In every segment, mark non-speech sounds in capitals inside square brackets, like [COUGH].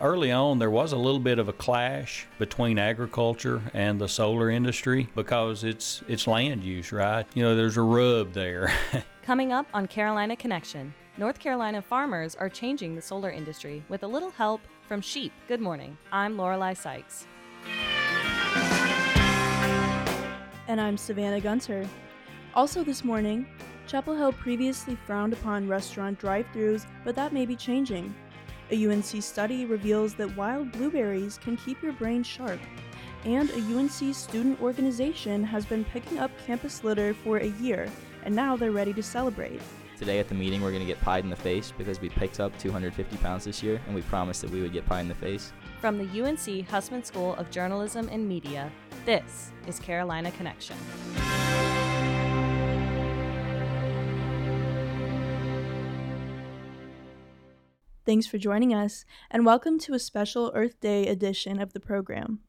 Early on, there was a little bit of a clash between agriculture and the solar industry because it's it's land use, right? You know, there's a rub there. [LAUGHS] Coming up on Carolina Connection, North Carolina farmers are changing the solar industry with a little help from sheep. Good morning. I'm Lorelei Sykes. And I'm Savannah Gunter. Also this morning, Chapel Hill previously frowned upon restaurant drive-throughs, but that may be changing. A UNC study reveals that wild blueberries can keep your brain sharp. And a UNC student organization has been picking up campus litter for a year, and now they're ready to celebrate. Today at the meeting, we're going to get pied in the face because we picked up 250 pounds this year, and we promised that we would get pied in the face. From the UNC Hussman School of Journalism and Media, this is Carolina Connection. Thanks for joining us, and welcome to a special Earth Day edition of the program.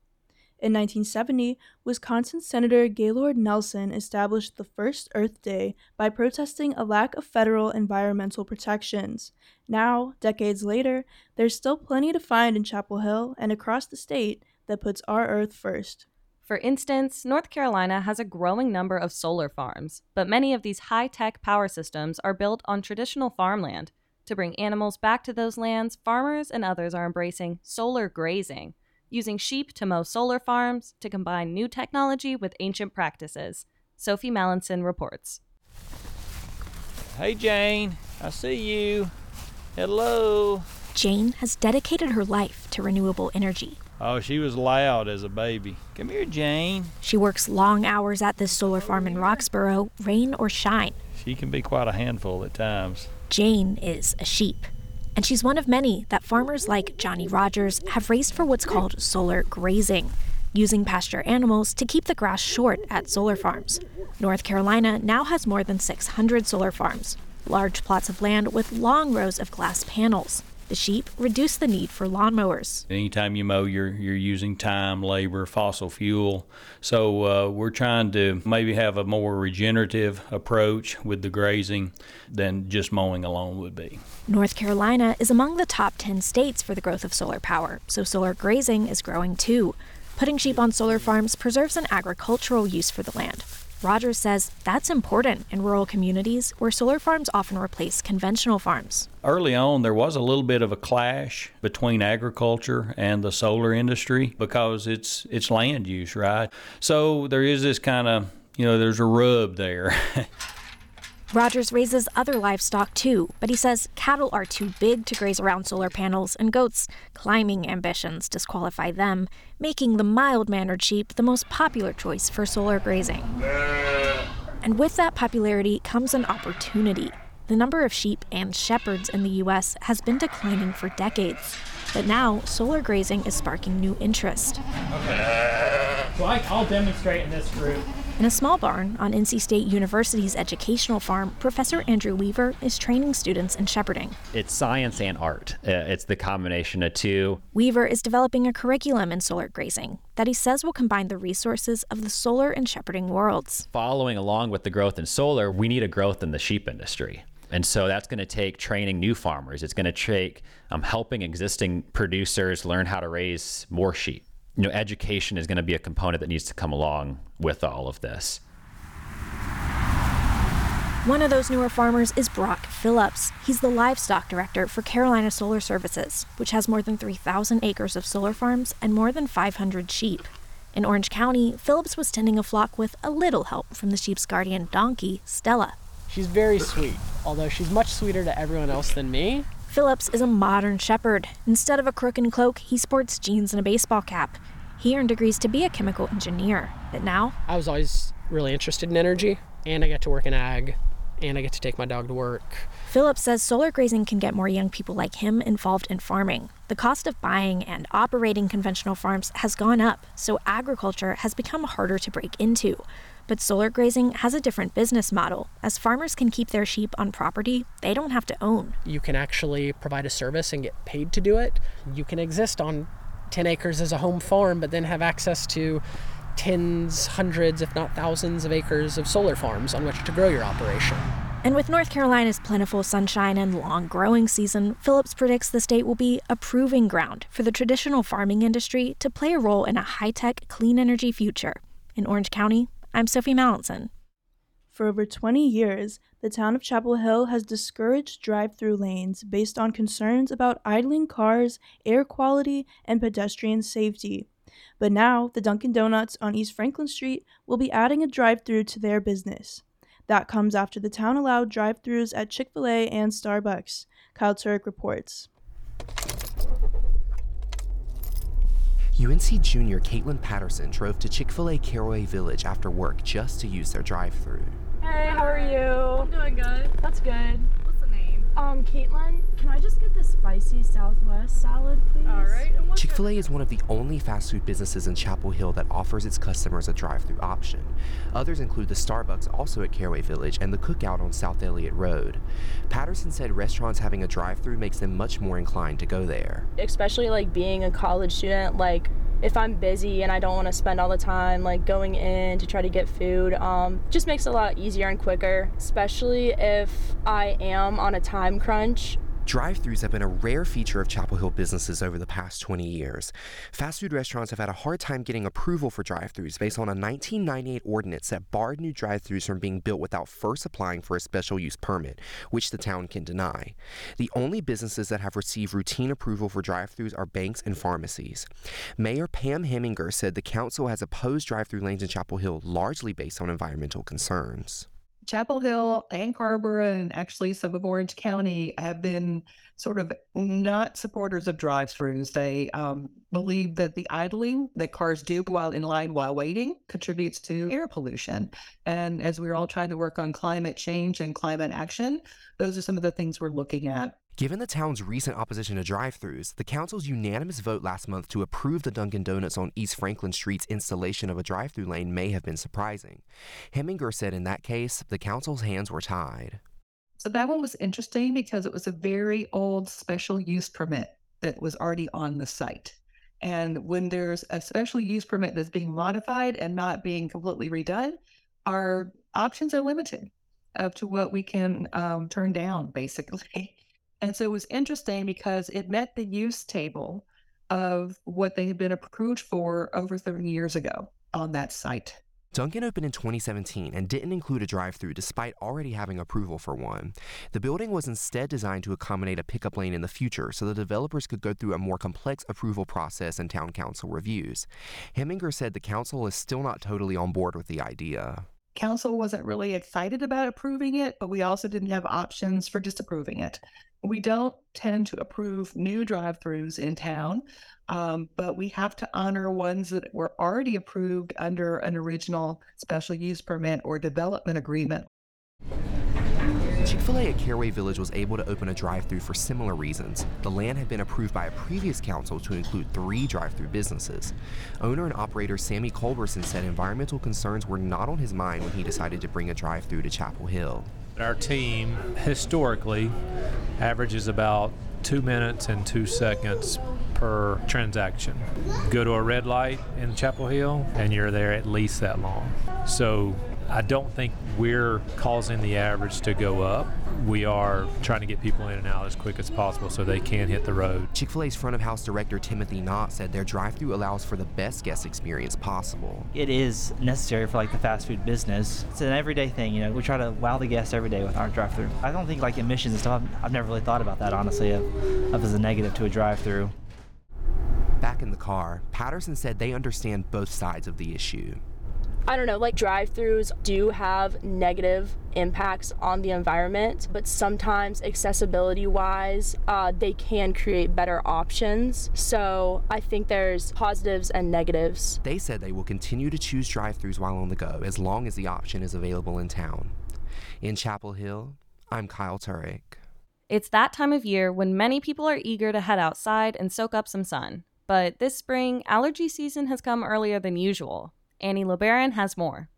In 1970, Wisconsin Senator Gaylord Nelson established the first Earth Day by protesting a lack of federal environmental protections. Now, decades later, there's still plenty to find in Chapel Hill and across the state that puts our Earth first. For instance, North Carolina has a growing number of solar farms, but many of these high tech power systems are built on traditional farmland. To bring animals back to those lands, farmers and others are embracing solar grazing, using sheep to mow solar farms to combine new technology with ancient practices. Sophie Mallinson reports. hey, Jane, I see you. Hello. Jane has dedicated her life to renewable energy. Oh, she was loud as a baby. Come here, Jane. She works long hours at this solar farm in Roxboro, rain or shine. She can be quite a handful at times. Jane is a sheep, and she's one of many that farmers like Johnny Rogers have raised for what's called solar grazing, using pasture animals to keep the grass short at solar farms. North Carolina now has more than 600 solar farms, large plots of land with long rows of glass panels. The sheep reduce the need for lawnmowers. Anytime you mow, you're you're using time, labor, fossil fuel. So uh, we're trying to maybe have a more regenerative approach with the grazing than just mowing alone would be. North Carolina is among the top 10 states for the growth of solar power, so solar grazing is growing too. Putting sheep on solar farms preserves an agricultural use for the land. Rogers says that's important in rural communities where solar farms often replace conventional farms. Early on, there was a little bit of a clash between agriculture and the solar industry because it's it's land use, right? So there is this kind of you know there's a rub there. [LAUGHS] Rogers raises other livestock too, but he says cattle are too big to graze around solar panels, and goats' climbing ambitions disqualify them, making the mild mannered sheep the most popular choice for solar grazing. And with that popularity comes an opportunity. The number of sheep and shepherds in the U.S. has been declining for decades, but now solar grazing is sparking new interest. So I, I'll demonstrate in this group. In a small barn on NC State University's educational farm, Professor Andrew Weaver is training students in shepherding. It's science and art. Uh, it's the combination of two. Weaver is developing a curriculum in solar grazing that he says will combine the resources of the solar and shepherding worlds. Following along with the growth in solar, we need a growth in the sheep industry. And so that's going to take training new farmers. It's going to take um, helping existing producers learn how to raise more sheep. You know, education is going to be a component that needs to come along with all of this. One of those newer farmers is Brock Phillips. He's the livestock director for Carolina Solar Services, which has more than 3,000 acres of solar farms and more than 500 sheep. In Orange County, Phillips was tending a flock with a little help from the sheep's guardian donkey, Stella. She's very sweet, although she's much sweeter to everyone else than me. Phillips is a modern shepherd. Instead of a crook and cloak, he sports jeans and a baseball cap. He earned degrees to be a chemical engineer, but now I was always really interested in energy, and I get to work in ag, and I get to take my dog to work. Phillips says solar grazing can get more young people like him involved in farming. The cost of buying and operating conventional farms has gone up, so agriculture has become harder to break into. But solar grazing has a different business model, as farmers can keep their sheep on property they don't have to own. You can actually provide a service and get paid to do it. You can exist on 10 acres as a home farm, but then have access to tens, hundreds, if not thousands of acres of solar farms on which to grow your operation. And with North Carolina's plentiful sunshine and long growing season, Phillips predicts the state will be a proving ground for the traditional farming industry to play a role in a high tech, clean energy future. In Orange County, I'm Sophie Mallinson. For over 20 years, the town of Chapel Hill has discouraged drive through lanes based on concerns about idling cars, air quality, and pedestrian safety. But now, the Dunkin' Donuts on East Franklin Street will be adding a drive through to their business. That comes after the town allowed drive throughs at Chick fil A and Starbucks. Kyle Turek reports. UNC junior Caitlin Patterson drove to Chick fil A Carraway Village after work just to use their drive through. Hey, how are you? I'm doing good. That's good. What's the name? Um, Caitlin, can I just get the spicy Southwest salad, please? All right. Chick fil A is one of the only fast food businesses in Chapel Hill that offers its customers a drive through option. Others include the Starbucks, also at Carraway Village, and the Cookout on South Elliott Road. Patterson said restaurants having a drive through makes them much more inclined to go there. Especially like being a college student, like if I'm busy and I don't want to spend all the time like going in to try to get food, um, just makes it a lot easier and quicker, especially if I am on a time crunch. Drive throughs have been a rare feature of Chapel Hill businesses over the past 20 years. Fast food restaurants have had a hard time getting approval for drive throughs based on a 1998 ordinance that barred new drive throughs from being built without first applying for a special use permit, which the town can deny. The only businesses that have received routine approval for drive throughs are banks and pharmacies. Mayor Pam Hemminger said the council has opposed drive through lanes in Chapel Hill largely based on environmental concerns. Chapel Hill and Carrboro and actually some of Orange County have been sort of not supporters of drive-throughs. They um, believe that the idling that cars do while in line while waiting contributes to air pollution. And as we're all trying to work on climate change and climate action, those are some of the things we're looking at. Given the town's recent opposition to drive throughs, the council's unanimous vote last month to approve the Dunkin' Donuts on East Franklin Street's installation of a drive through lane may have been surprising. Hemminger said in that case, the council's hands were tied. So that one was interesting because it was a very old special use permit that was already on the site. And when there's a special use permit that's being modified and not being completely redone, our options are limited up to what we can um, turn down, basically. [LAUGHS] And so it was interesting because it met the use table of what they had been approved for over 30 years ago on that site. Dunkin' opened in 2017 and didn't include a drive through despite already having approval for one. The building was instead designed to accommodate a pickup lane in the future so the developers could go through a more complex approval process and town council reviews. Hemminger said the council is still not totally on board with the idea. Council wasn't really excited about approving it, but we also didn't have options for disapproving it. We don't tend to approve new drive throughs in town, um, but we have to honor ones that were already approved under an original special use permit or development agreement. Chick fil A at Carraway Village was able to open a drive through for similar reasons. The land had been approved by a previous council to include three drive through businesses. Owner and operator Sammy Culberson said environmental concerns were not on his mind when he decided to bring a drive through to Chapel Hill. Our team historically averages about two minutes and two seconds per transaction. Go to a red light in Chapel Hill and you're there at least that long. So I don't think we're causing the average to go up. We are trying to get people in and out as quick as possible so they can hit the road. Chick fil A's front of house director Timothy Knott said their drive through allows for the best guest experience possible. It is necessary for like the fast food business. It's an everyday thing, you know. We try to wow the guests every day with our drive through. I don't think like emissions and stuff, I've, I've never really thought about that honestly, of, of as a negative to a drive through. Back in the car, Patterson said they understand both sides of the issue. I don't know, like drive throughs do have negative impacts on the environment, but sometimes accessibility wise, uh, they can create better options. So I think there's positives and negatives. They said they will continue to choose drive throughs while on the go as long as the option is available in town. In Chapel Hill, I'm Kyle Turek. It's that time of year when many people are eager to head outside and soak up some sun. But this spring, allergy season has come earlier than usual. Annie LeBaron has more.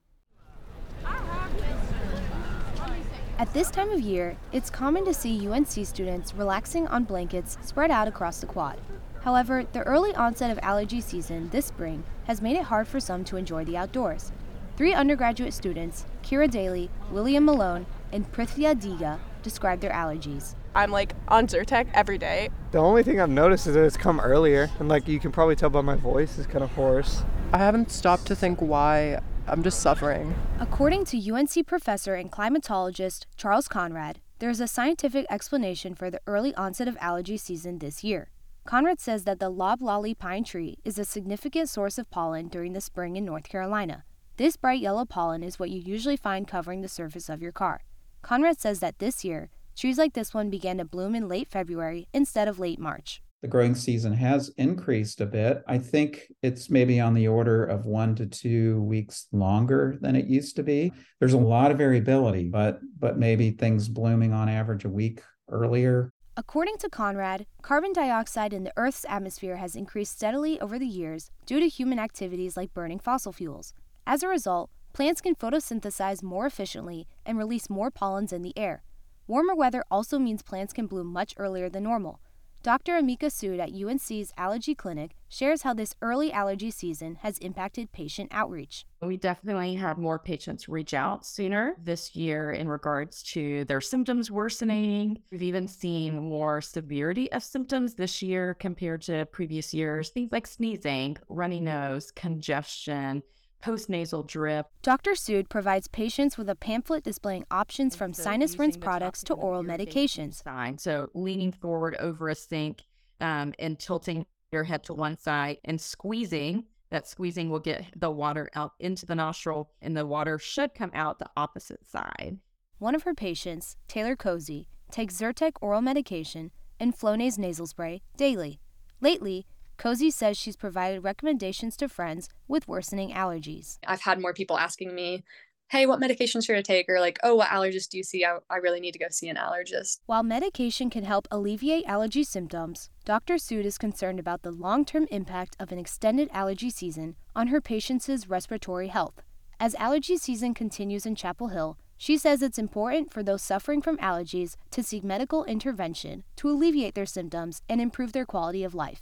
At this time of year, it's common to see UNC students relaxing on blankets spread out across the quad. However, the early onset of allergy season this spring has made it hard for some to enjoy the outdoors. Three undergraduate students, Kira Daly, William Malone, and Prithia Diga describe their allergies. I'm like on Zyrtec every day. The only thing I've noticed is that it's come earlier, and like you can probably tell by my voice, it's kind of hoarse. I haven't stopped to think why. I'm just suffering. According to UNC professor and climatologist Charles Konrad, there is a scientific explanation for the early onset of allergy season this year. Konrad says that the loblolly pine tree is a significant source of pollen during the spring in North Carolina. This bright yellow pollen is what you usually find covering the surface of your car. Konrad says that this year, trees like this one began to bloom in late February instead of late March. The growing season has increased a bit. I think it's maybe on the order of one to two weeks longer than it used to be. There's a lot of variability, but but maybe things blooming on average a week earlier. According to Konrad, carbon dioxide in the Earth's atmosphere has increased steadily over the years due to human activities like burning fossil fuels. As a result, plants can photosynthesize more efficiently and release more pollens in the air. Warmer weather also means plants can bloom much earlier than normal. Dr. Amika Sood at UNC's Allergy Clinic shares how this early allergy season has impacted patient outreach. We definitely had more patients reach out sooner this year in regards to their symptoms worsening. We've even seen more severity of symptoms this year compared to previous years. Things like sneezing, runny nose, congestion, postnasal drip. Dr. Sood provides patients with a pamphlet displaying options from so sinus rinse products to oral medications. Sign. So leaning forward over a sink um, and tilting your head to one side and squeezing. That squeezing will get the water out into the nostril, and the water should come out the opposite side. One of her patients, Taylor Cozy, takes Zyrtec oral medication and Flonase nasal spray daily. Lately, Cozy says she's provided recommendations to friends with worsening allergies. I've had more people asking me, hey, what medication should I take? Or like, oh, what allergist do you see? I, I really need to go see an allergist. While medication can help alleviate allergy symptoms, Dr. Sood is concerned about the long term impact of an extended allergy season on her patients' respiratory health. As allergy season continues in Chapel Hill, she says it's important for those suffering from allergies to seek medical intervention to alleviate their symptoms and improve their quality of life.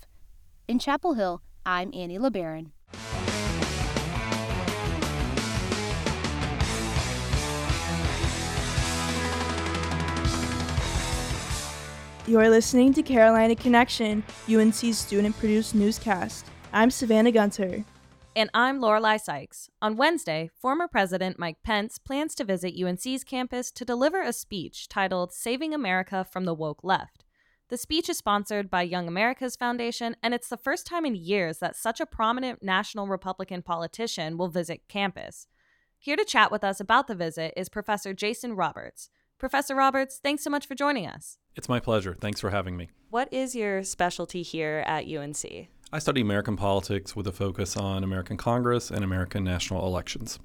In Chapel Hill, I'm Annie LeBaron. You're listening to Carolina Connection, UNC's student produced newscast. I'm Savannah Gunter. And I'm Lorelei Sykes. On Wednesday, former President Mike Pence plans to visit UNC's campus to deliver a speech titled Saving America from the Woke Left. The speech is sponsored by Young America's Foundation, and it's the first time in years that such a prominent national Republican politician will visit campus. Here to chat with us about the visit is Professor Jason Roberts. Professor Roberts, thanks so much for joining us. It's my pleasure. Thanks for having me. What is your specialty here at UNC? I study American politics with a focus on American Congress and American national elections.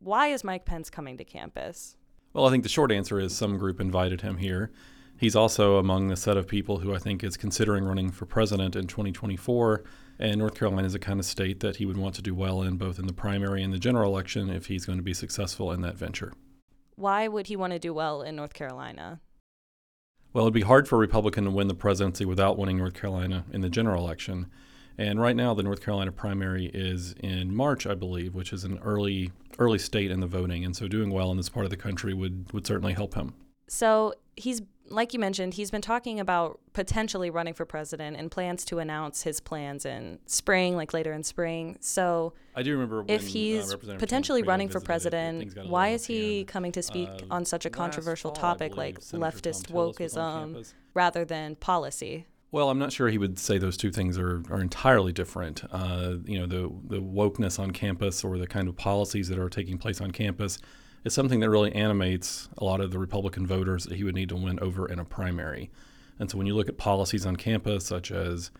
Why is Mike Pence coming to campus? Well, I think the short answer is some group invited him here. He's also among the set of people who I think is considering running for president in 2024. And North Carolina is the kind of state that he would want to do well in, both in the primary and the general election, if he's going to be successful in that venture. Why would he want to do well in North Carolina? Well, it'd be hard for a Republican to win the presidency without winning North Carolina in the general election. And right now, the North Carolina primary is in March, I believe, which is an early early state in the voting. And so, doing well in this part of the country would would certainly help him. So he's like you mentioned, he's been talking about potentially running for president and plans to announce his plans in spring, like later in spring. So I do remember if when, uh, he's Representative potentially running for president, things got a why is he coming to speak Uh, on such a controversial fall, topic like Senator leftist wokeism rather than policy? Well, I'm not sure he would say those two things are, are entirely different. Uh, you know, the the wokeness on campus or the kind of policies that are taking place on campus is something that really animates a lot of the Republican voters that he would need to win over in a primary. And so when you look at policies on campus, such as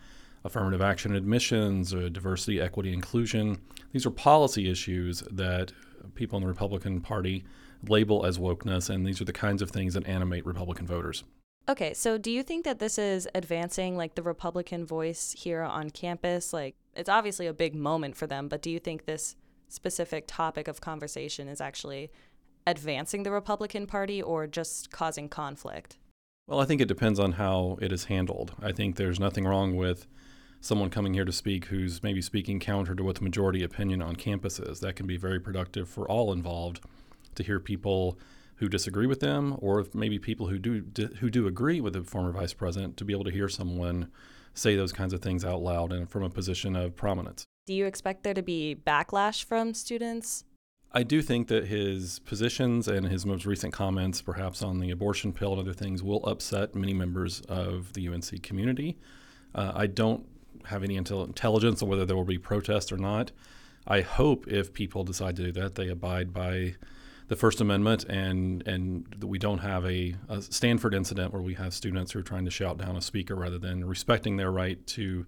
affirmative action admissions, diversity, equity, inclusion, these are policy issues that people in the Republican Party label as wokeness, and these are the kinds of things that animate Republican voters. Okay, so do you think that this is advancing like the Republican voice here on campus? Like it's obviously a big moment for them, but do you think this specific topic of conversation is actually advancing the Republican Party or just causing conflict? Well, I think it depends on how it is handled. I think there's nothing wrong with someone coming here to speak who's maybe speaking counter to what the majority opinion on campus is. That can be very productive for all involved to hear people who disagree with them, or maybe people who do who do agree with the former vice president, to be able to hear someone say those kinds of things out loud and from a position of prominence. Do you expect there to be backlash from students? I do think that his positions and his most recent comments, perhaps on the abortion pill and other things, will upset many members of the UNC community. Uh, I don't have any intel- intelligence on whether there will be protests or not. I hope if people decide to do that, they abide by the First Amendment and and that we don't have a, a, Stanford incident where we have students who are trying to shout down a speaker rather than respecting their right to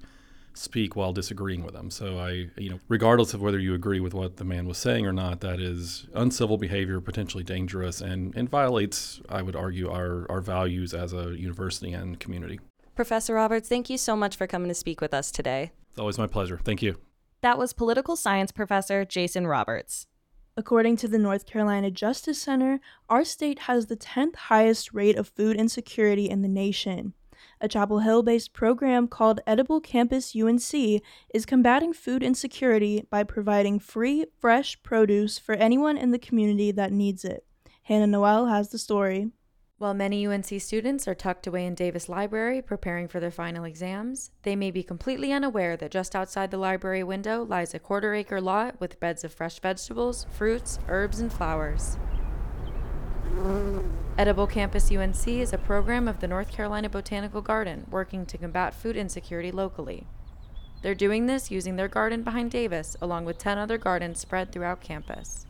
speak while disagreeing with them. So I, you know, regardless of whether you agree with what the man was saying or not, that is uncivil behavior, potentially dangerous, and, and violates, I would argue, our, our values as a university and community. Professor Roberts, thank you so much for coming to speak with us today. It's always my pleasure. Thank you. That was political science professor Jason Roberts. According to the North Carolina Justice Center, our state has the 10th highest rate of food insecurity in the nation. A Chapel Hill based program called Edible Campus UNC is combating food insecurity by providing free, fresh produce for anyone in the community that needs it. Hannah Noel has the story. While many UNC students are tucked away in Davis Library preparing for their final exams, they may be completely unaware that just outside the library window lies a quarter acre lot with beds of fresh vegetables, fruits, herbs, and flowers. Edible Campus UNC is a program of the North Carolina Botanical Garden working to combat food insecurity locally. They're doing this using their garden behind Davis, along with 10 other gardens spread throughout campus.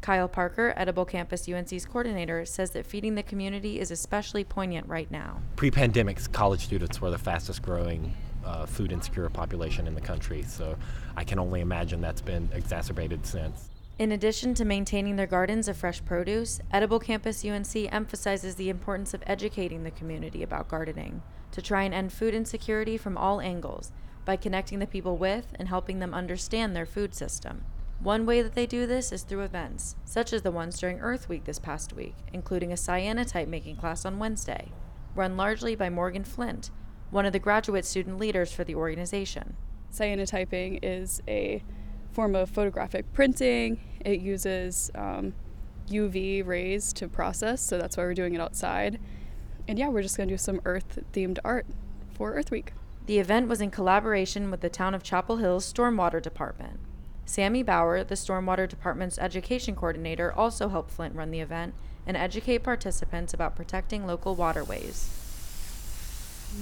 Kyle Parker, Edible Campus UNC's coordinator, says that feeding the community is especially poignant right now. Pre pandemic, college students were the fastest growing uh, food insecure population in the country, so I can only imagine that's been exacerbated since. In addition to maintaining their gardens of fresh produce, Edible Campus UNC emphasizes the importance of educating the community about gardening to try and end food insecurity from all angles by connecting the people with and helping them understand their food system. One way that they do this is through events, such as the ones during Earth Week this past week, including a cyanotype making class on Wednesday, run largely by Morgan Flint, one of the graduate student leaders for the organization. Cyanotyping is a form of photographic printing. It uses um, UV rays to process, so that's why we're doing it outside. And yeah, we're just going to do some Earth themed art for Earth Week. The event was in collaboration with the Town of Chapel Hill's Stormwater Department. Sammy Bauer, the Stormwater Department's education coordinator, also helped Flint run the event and educate participants about protecting local waterways.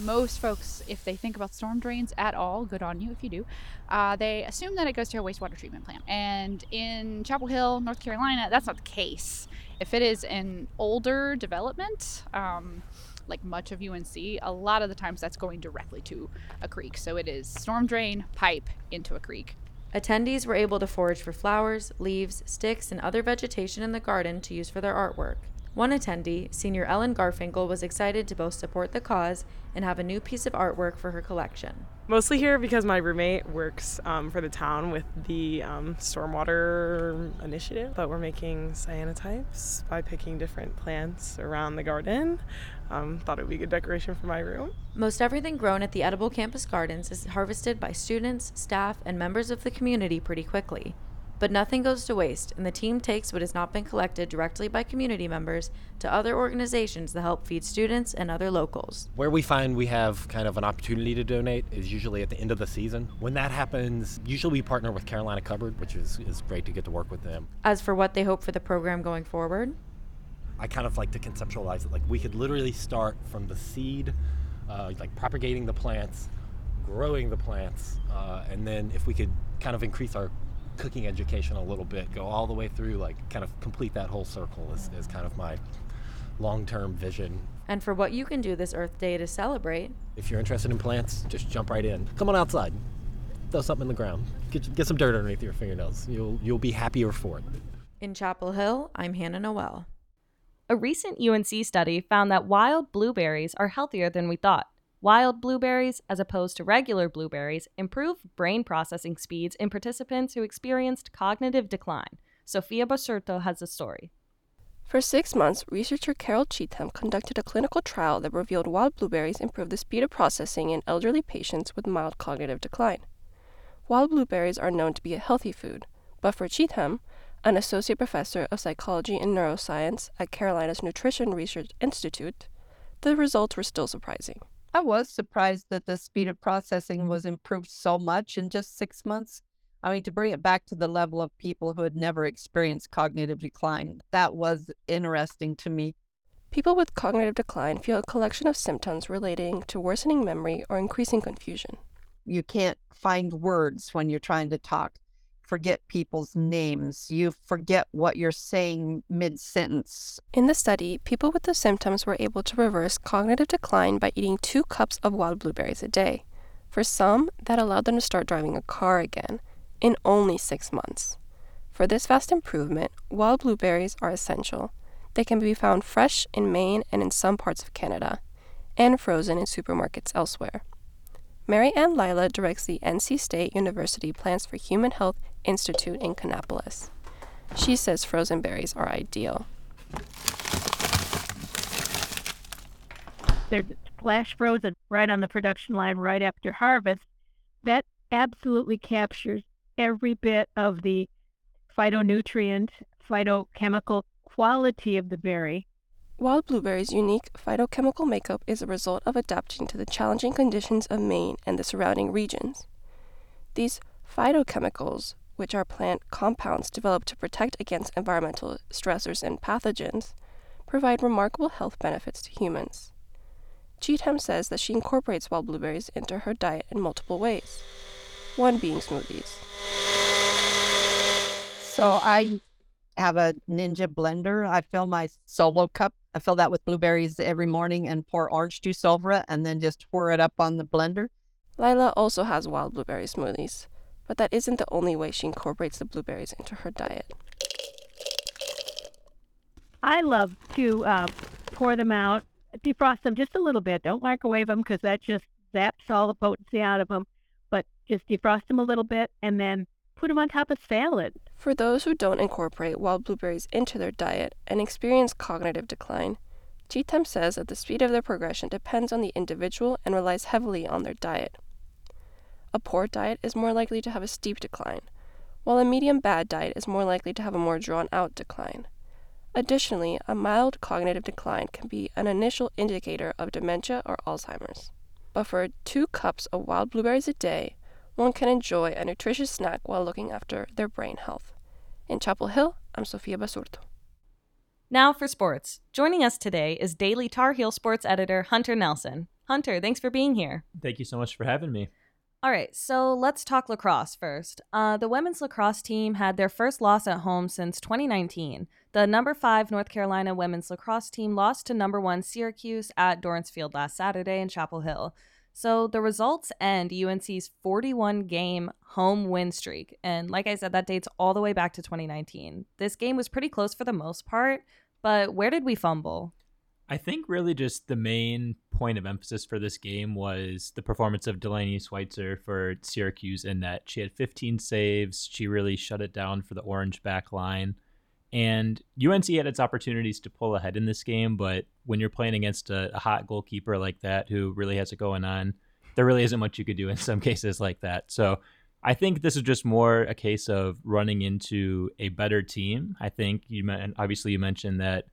Most folks, if they think about storm drains at all, good on you if you do, uh, they assume that it goes to a wastewater treatment plant. And in Chapel Hill, North Carolina, that's not the case. If it is an older development, um, like much of UNC, a lot of the times that's going directly to a creek. So it is storm drain, pipe into a creek. Attendees were able to forage for flowers, leaves, sticks, and other vegetation in the garden to use for their artwork. One attendee, senior Ellen Garfinkel, was excited to both support the cause and have a new piece of artwork for her collection. Mostly here because my roommate works um, for the town with the um, stormwater initiative, but we're making cyanotypes by picking different plants around the garden. Um, thought it would be a good decoration for my room. Most everything grown at the Edible Campus Gardens is harvested by students, staff, and members of the community pretty quickly. But nothing goes to waste, and the team takes what has not been collected directly by community members to other organizations that help feed students and other locals. Where we find we have kind of an opportunity to donate is usually at the end of the season. When that happens, usually we partner with Carolina Cupboard, which is, is great to get to work with them. As for what they hope for the program going forward, I kind of like to conceptualize it like we could literally start from the seed, uh, like propagating the plants, growing the plants, uh, and then if we could kind of increase our cooking education a little bit, go all the way through, like kind of complete that whole circle is, is kind of my long term vision. And for what you can do this Earth Day to celebrate. If you're interested in plants, just jump right in. Come on outside, throw something in the ground, get, get some dirt underneath your fingernails. You'll, you'll be happier for it. In Chapel Hill, I'm Hannah Noel. A recent UNC study found that wild blueberries are healthier than we thought. Wild blueberries, as opposed to regular blueberries, improve brain processing speeds in participants who experienced cognitive decline. Sophia Basurto has the story. For six months, researcher Carol Cheatham conducted a clinical trial that revealed wild blueberries improve the speed of processing in elderly patients with mild cognitive decline. Wild blueberries are known to be a healthy food, but for Cheatham, an associate professor of psychology and neuroscience at Carolina's Nutrition Research Institute, the results were still surprising. I was surprised that the speed of processing mm-hmm. was improved so much in just six months. I mean, to bring it back to the level of people who had never experienced cognitive decline, that was interesting to me. People with cognitive decline feel a collection of symptoms relating to worsening memory or increasing confusion. You can't find words when you're trying to talk, forget people's names, you forget what you're saying mid sentence. In the study, people with the symptoms were able to reverse cognitive decline by eating two cups of wild blueberries a day. For some, that allowed them to start driving a car again in only six months. For this vast improvement, wild blueberries are essential. They can be found fresh in Maine and in some parts of Canada, and frozen in supermarkets elsewhere. Mary Ann Lila directs the NC State University Plants for Human Health Institute in Kannapolis. She says frozen berries are ideal. They're flash frozen right on the production line right after harvest. That absolutely captures every bit of the phytonutrient, phytochemical quality of the berry. Wild blueberries' unique phytochemical makeup is a result of adapting to the challenging conditions of Maine and the surrounding regions. These phytochemicals, which are plant compounds developed to protect against environmental stressors and pathogens, provide remarkable health benefits to humans. Cheatham says that she incorporates wild blueberries into her diet in multiple ways, one being smoothies. So I have a Ninja blender. I fill my solo cup. I fill that with blueberries every morning and pour orange juice over it and then just pour it up on the blender. Lila also has wild blueberry smoothies, but that isn't the only way she incorporates the blueberries into her diet. I love to uh, pour them out, defrost them just a little bit. Don't microwave them because that just zaps all the potency out of them. But just defrost them a little bit and then put them on top of salad. For those who don't incorporate wild blueberries into their diet and experience cognitive decline, Cheatham says that the speed of their progression depends on the individual and relies heavily on their diet. A poor diet is more likely to have a steep decline, while a medium bad diet is more likely to have a more drawn out decline. Additionally, a mild cognitive decline can be an initial indicator of dementia or Alzheimer's. But for two cups of wild blueberries a day, one can enjoy a nutritious snack while looking after their brain health. In Chapel Hill, I'm Sofia Basurto. Now for sports. Joining us today is Daily Tar Heel sports editor Hunter Nelson. Hunter, thanks for being here. Thank you so much for having me. All right, so let's talk lacrosse first. Uh, the women's lacrosse team had their first loss at home since 2019. The number five North Carolina women's lacrosse team lost to number one Syracuse at Dorrance Field last Saturday in Chapel Hill. So the results end UNC's 41 game home win streak. And like I said, that dates all the way back to 2019. This game was pretty close for the most part, but where did we fumble? I think really just the main point of emphasis for this game was the performance of Delaney Sweitzer for Syracuse in that she had 15 saves. She really shut it down for the orange back line. And UNC had its opportunities to pull ahead in this game, but when you're playing against a, a, hot goalkeeper like that who really has it going on, there really isn't much you could do in [LAUGHS] some cases like that. So I think this is just more a case of running into a better team. I think you obviously you mentioned that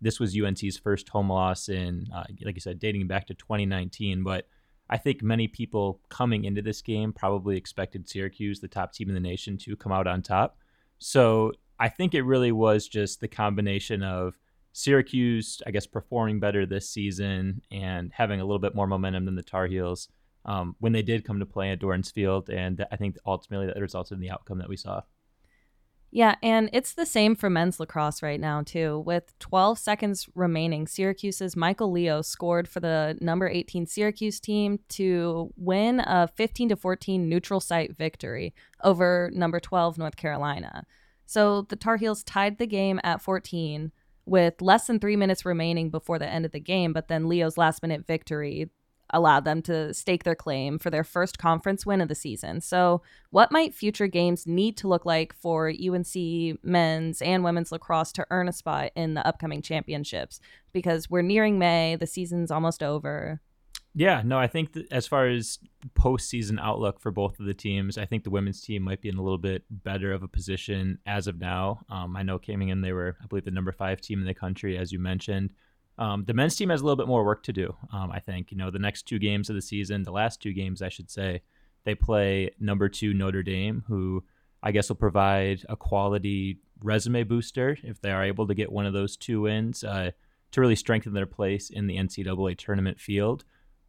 this was UNC's first home loss in, uh, like you said, dating back to 2019, but I think many people coming into this game probably expected Syracuse, the top team in the nation, to come out on top. So I think it really was just the combination of Syracuse, I guess, performing better this season and having a little bit more momentum than the Tar Heels um, when they did come to play at Dorrance Field. And I think ultimately that resulted in the outcome that we saw. Yeah, and it's the same for men's lacrosse right now, too. With 12 seconds remaining, Syracuse's Michael Leo scored for the number 18 Syracuse team to win a 15 to 14 neutral site victory over number 12 North Carolina. So the Tar Heels tied the game at 14 with less than three minutes remaining before the end of the game, but then Leo's last minute victory allowed them to stake their claim for their first conference win of the season. So, what might future games need to look like for UNC men's and women's lacrosse to earn a spot in the upcoming championships? Because we're nearing May, the season's almost over. Yeah, no, I think as far as postseason outlook for both of the teams, I think the women's team might be in a little bit better of a position as of now. Um, I know coming in, they were, I believe, the number five team in the country, as you mentioned. Um, the men's team has a little bit more work to do. Um, I think you know the next two games of the season, the last two games, I should say, they play number two Notre Dame, who I guess will provide a quality resume booster if they are able to get one of those two wins uh, to really strengthen their place in the NCAA tournament field.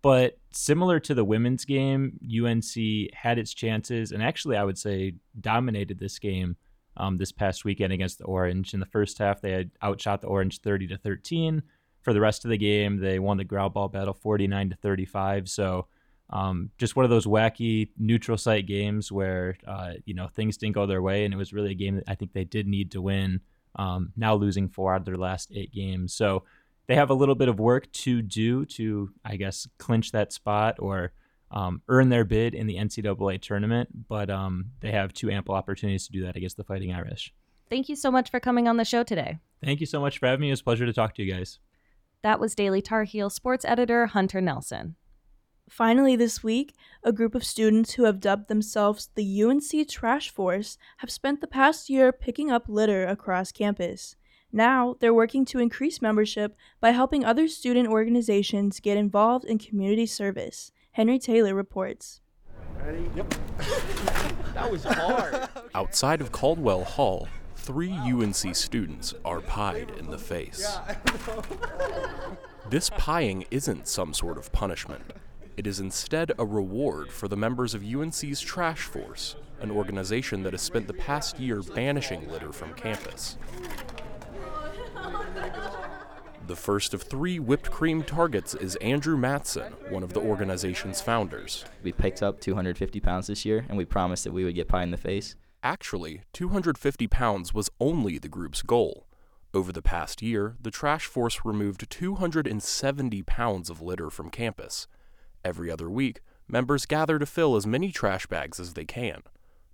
But similar to the women's game, UNC had its chances and actually, I would say, dominated this game um, this past weekend against the Orange. In the first half, they had outshot the Orange 30 to 13. For the rest of the game, they won the ground ball battle 49 to 35. So, um, just one of those wacky neutral site games where uh, you know things didn't go their way, and it was really a game that I think they did need to win. Um, now losing four out of their last eight games, so they have a little bit of work to do to, I guess, clinch that spot or um, earn their bid in the NCAA tournament. But um, they have two ample opportunities to do that against the Fighting Irish. Thank you so much for coming on the show today. Thank you so much for having me. It was a pleasure to talk to you guys. That was Daily Tar Heel sports editor Hunter Nelson. Finally, this week, a group of students who have dubbed themselves the UNC Trash Force have spent the past year picking up litter across campus. Now, they're working to increase membership by helping other student organizations get involved in community service. Henry Taylor reports. Ready? Yep. that was hard. [LAUGHS] Outside of Caldwell Hall, three UNC students are pied in the face. [LAUGHS] This pieing isn't some sort of punishment. It is instead a reward for the members of UNC's Trash Force, an organization that has spent the past year banishing litter from campus. The first of three whipped cream targets is Andrew Matson, one of the organization's founders. We picked up 250 pounds this year, and we promised that we would get pie in the face. Actually, 250 pounds was only the group's goal. Over the past year, the Trash Force removed 270 pounds of litter from campus. Every other week, members gather to fill as many trash bags as they can.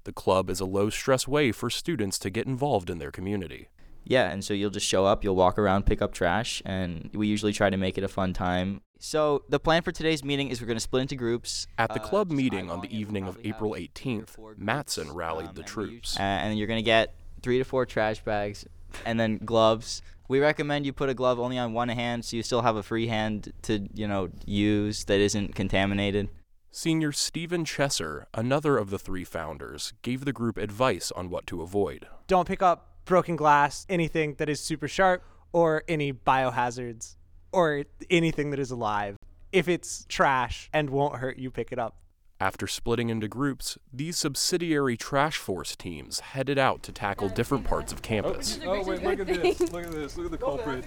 The club is a low stress way for students to get involved in their community. Yeah, and so you'll just show up, you'll walk around, pick up trash, and we usually try to make it a fun time. So the plan for today's meeting is we're going to split into groups. At the club uh, meeting on the evening of April 18th, Matson rallied um, the troops. And you're going to get three to four trash bags, and then gloves. We recommend you put a glove only on one hand so you still have a free hand to, you know, use that isn't contaminated. Senior Stephen Chesser, another of the three founders, gave the group advice on what to avoid. Don't pick up broken glass, anything that is super sharp, or any biohazards, or anything that is alive. If it's trash and won't hurt you, pick it up. After splitting into groups, these subsidiary Trash Force teams headed out to tackle different parts of campus. Oh, oh wait, look at this. Look at this. Look at the culprit.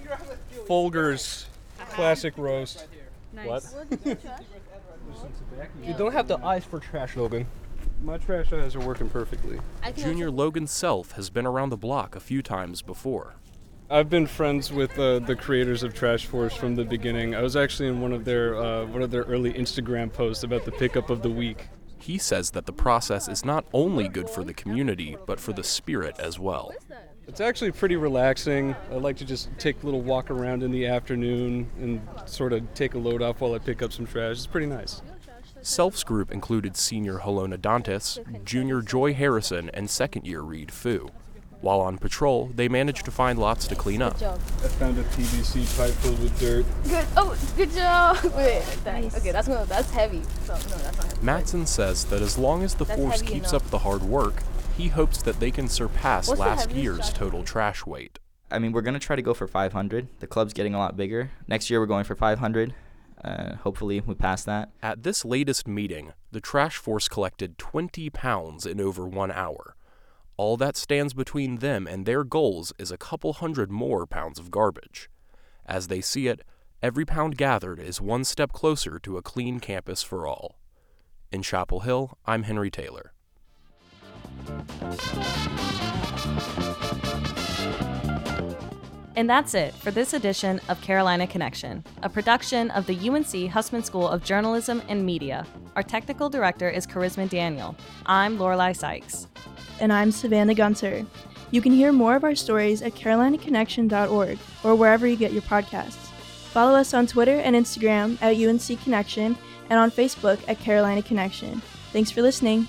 Folgers Classic Roast. What? you [LAUGHS] don't have the eyes for trash, Logan. My trash eyes are working perfectly. Junior Logan Self has been around the block a few times before. I've been friends with uh, the creators of Trash Force from the beginning. I was actually in one of their uh, one of their early Instagram posts about the pickup of the week. He says that the process is not only good for the community, but for the spirit as well. It's actually pretty relaxing. I like to just take a little walk around in the afternoon and sort of take a load off while I pick up some trash. It's pretty nice. Self's group included senior Helona Dantes, junior Joy Harrison, and second year Reed Fu. While on patrol, they managed to find lots to clean up. I found a PVC pipe filled with dirt. Good. Oh, good job. [LAUGHS] Wait, nice. okay, that's no, that's heavy. So no, that's not heavy. Matson says that as long as the that's force keeps enough. up the hard work, he hopes that they can surpass What's last year's total trash weight. I mean, we're gonna try to go for 500. The club's getting a lot bigger. Next year, we're going for 500. Uh, hopefully, we pass that. At this latest meeting, the trash force collected 20 pounds in over one hour. All that stands between them and their goals is a couple hundred more pounds of garbage. As they see it, every pound gathered is one step closer to a clean campus for all. In Chapel Hill, I'm Henry Taylor. And that's it for this edition of Carolina Connection, a production of the UNC Hussman School of Journalism and Media. Our technical director is Charisma Daniel. I'm Lorelei Sykes and I'm Savannah Gunter. You can hear more of our stories at carolinaconnection.org or wherever you get your podcasts. Follow us on Twitter and Instagram at UNC Connection and on Facebook at Carolina Connection. Thanks for listening.